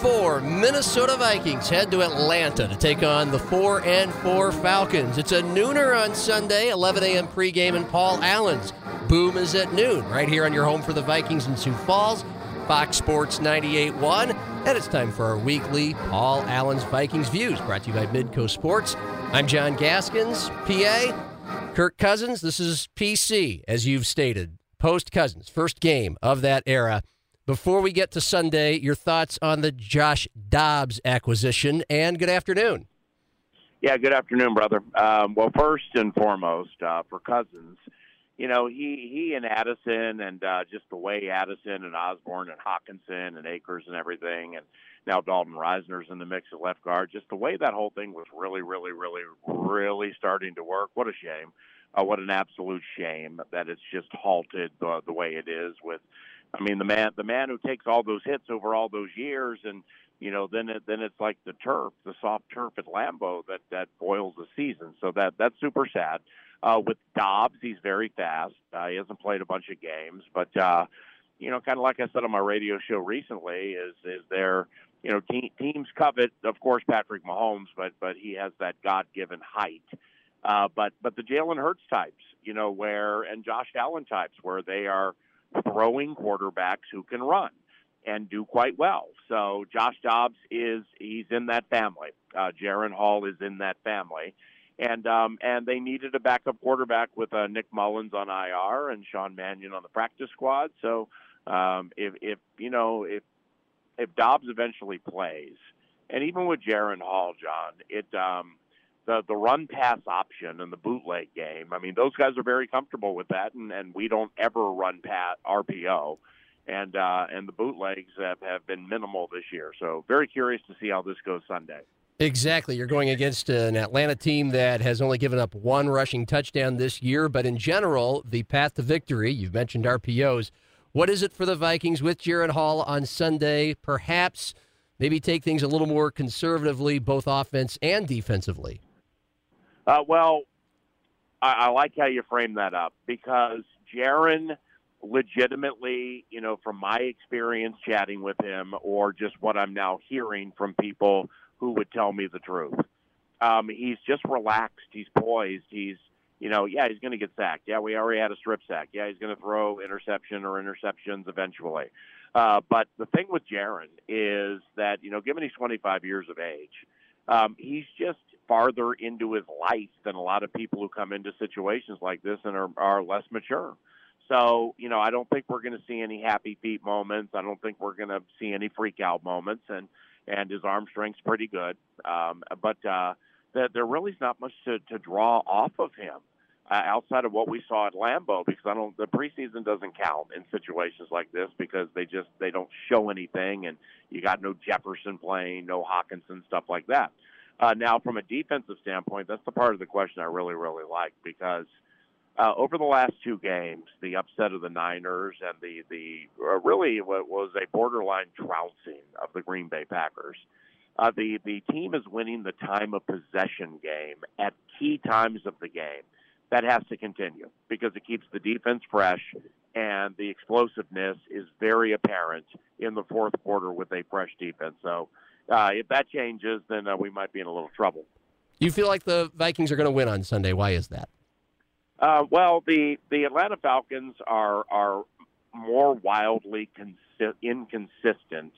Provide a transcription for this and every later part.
four Minnesota Vikings head to Atlanta to take on the four and four Falcons. It's a nooner on Sunday, 11 a.m. pregame in Paul Allen's. Boom is at noon, right here on your home for the Vikings in Sioux Falls, Fox Sports 98.1. And it's time for our weekly Paul Allen's Vikings Views, brought to you by Midco Sports. I'm John Gaskins, PA. Kirk Cousins, this is PC, as you've stated. Post Cousins, first game of that era. Before we get to Sunday, your thoughts on the Josh Dobbs acquisition, and good afternoon. Yeah, good afternoon, brother. Um, well, first and foremost, uh, for Cousins, you know, he he and Addison, and uh, just the way Addison and Osborne and Hockenson and Akers and everything, and now Dalton Risner's in the mix at left guard. Just the way that whole thing was really, really, really, really starting to work. What a shame. Uh, what an absolute shame that it's just halted the, the way it is with I mean, the man, the man who takes all those hits over all those years, and you know, then it, then it's like the turf, the soft turf at Lambeau that that boils the season. So that that's super sad. Uh, with Dobbs, he's very fast. Uh, he hasn't played a bunch of games, but uh, you know, kind of like I said on my radio show recently, is is there, you know, te- teams covet, of course, Patrick Mahomes, but but he has that God-given height. Uh, but but the Jalen Hurts types, you know, where and Josh Allen types, where they are throwing quarterbacks who can run and do quite well. So Josh Dobbs is he's in that family. Uh, Jaren Hall is in that family, and um, and they needed a backup quarterback with uh, Nick Mullens on IR and Sean Mannion on the practice squad. So um, if if you know if if Dobbs eventually plays, and even with Jaren Hall, John, it um, the the run pass option and the bootleg game. I mean, those guys are very comfortable with that, and, and we don't ever run pat RPO, and uh, and the bootlegs have, have been minimal this year. So very curious to see how this goes Sunday. Exactly. You're going against an Atlanta team that has only given up one rushing touchdown this year, but in general, the path to victory, you've mentioned RPOs. What is it for the Vikings with Jaren Hall on Sunday? Perhaps maybe take things a little more conservatively, both offense and defensively. Uh, well, I, I like how you frame that up because Jaren legitimately, you know, from my experience chatting with him or just what I'm now hearing from people who would tell me the truth. Um, he's just relaxed. He's poised. He's, you know, yeah, he's going to get sacked. Yeah, we already had a strip sack. Yeah, he's going to throw interception or interceptions eventually. Uh, but the thing with Jaren is that, you know, given he's 25 years of age, um, he's just farther into his life than a lot of people who come into situations like this and are, are less mature. So, you know, I don't think we're going to see any happy feet moments. I don't think we're going to see any freak out moments. And, and his arm strength's pretty good. Um, but uh, the, there really is not much to, to draw off of him uh, outside of what we saw at Lambeau because I don't the preseason doesn't count in situations like this because they just they don't show anything and you got no Jefferson playing, no Hockenson stuff like that. Uh, now, from a defensive standpoint, that's the part of the question I really, really like because uh, over the last two games, the upset of the Niners and the the uh, really what was a borderline trouncing of the Green Bay Packers. Uh, the the team is winning the time of possession game at key times of the game. That has to continue because it keeps the defense fresh and the explosiveness is very apparent in the fourth quarter with a fresh defense. So uh, if that changes, then uh, we might be in a little trouble. You feel like the Vikings are going to win on Sunday. Why is that? Uh, well, the the Atlanta Falcons are are more wildly consi- inconsistent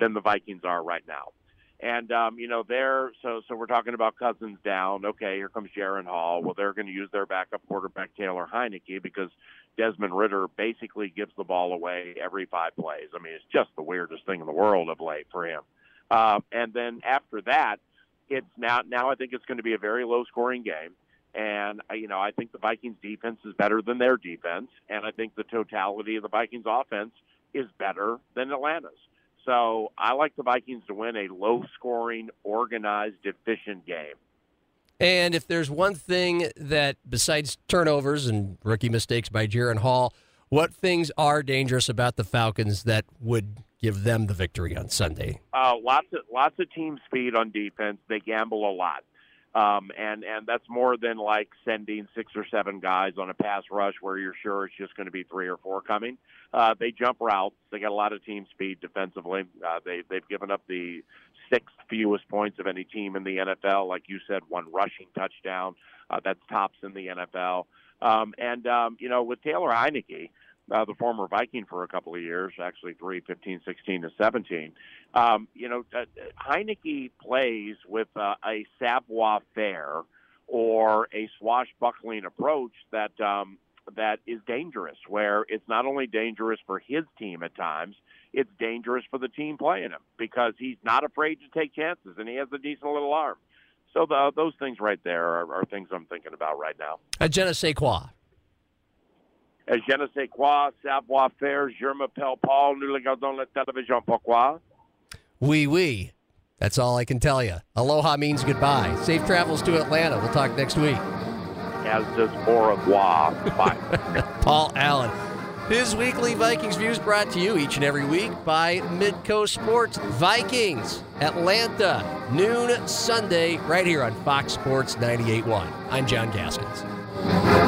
than the Vikings are right now. And um, you know they're so so we're talking about Cousins down. Okay, here comes Jaren Hall. Well, they're going to use their backup quarterback Taylor Heinicke because Desmond Ridder basically gives the ball away every five plays. I mean, it's just the weirdest thing in the world of late for him. Uh, and then after that, it's now now I think it's going to be a very low scoring game. And uh, you know, I think the Vikings defense is better than their defense, and I think the totality of the Vikings offense is better than Atlanta's. So I like the Vikings to win a low scoring, organized, efficient game. And if there's one thing that, besides turnovers and rookie mistakes by Jaren Hall, what things are dangerous about the Falcons that would give them the victory on Sunday? Uh, lots of lots of team speed on defense. They gamble a lot. Um, and and that's more than like sending six or seven guys on a pass rush where you're sure it's just going to be three or four coming. Uh, they jump routes. They got a lot of team speed defensively. Uh, they they've given up the sixth fewest points of any team in the NFL. Like you said, one rushing touchdown. Uh, that's tops in the NFL. Um, and um, you know, with Taylor Heinicke, uh, the former Viking for a couple of years, actually three, 15, 16 to 17. Um, you know, uh, Heinicke plays with uh, a savoir faire or a swashbuckling approach that um, that is dangerous. Where it's not only dangerous for his team at times, it's dangerous for the team playing him because he's not afraid to take chances and he has a decent little arm. So the, those things right there are, are, things I'm thinking about right now. A je ne quoi. Euh, je ne sais quoi, savoir faire, je m'appelle Paul, nous regardons la télévision, pourquoi? Oui, oui. That's all I can tell you. Aloha means goodbye. Safe travels to Atlanta. We'll talk next week. As does au revoir. Bye. Paul Allen. His weekly Vikings views brought to you each and every week by Midco Sports. Vikings, Atlanta, noon Sunday, right here on Fox Sports 98.1. I'm John Gaskins.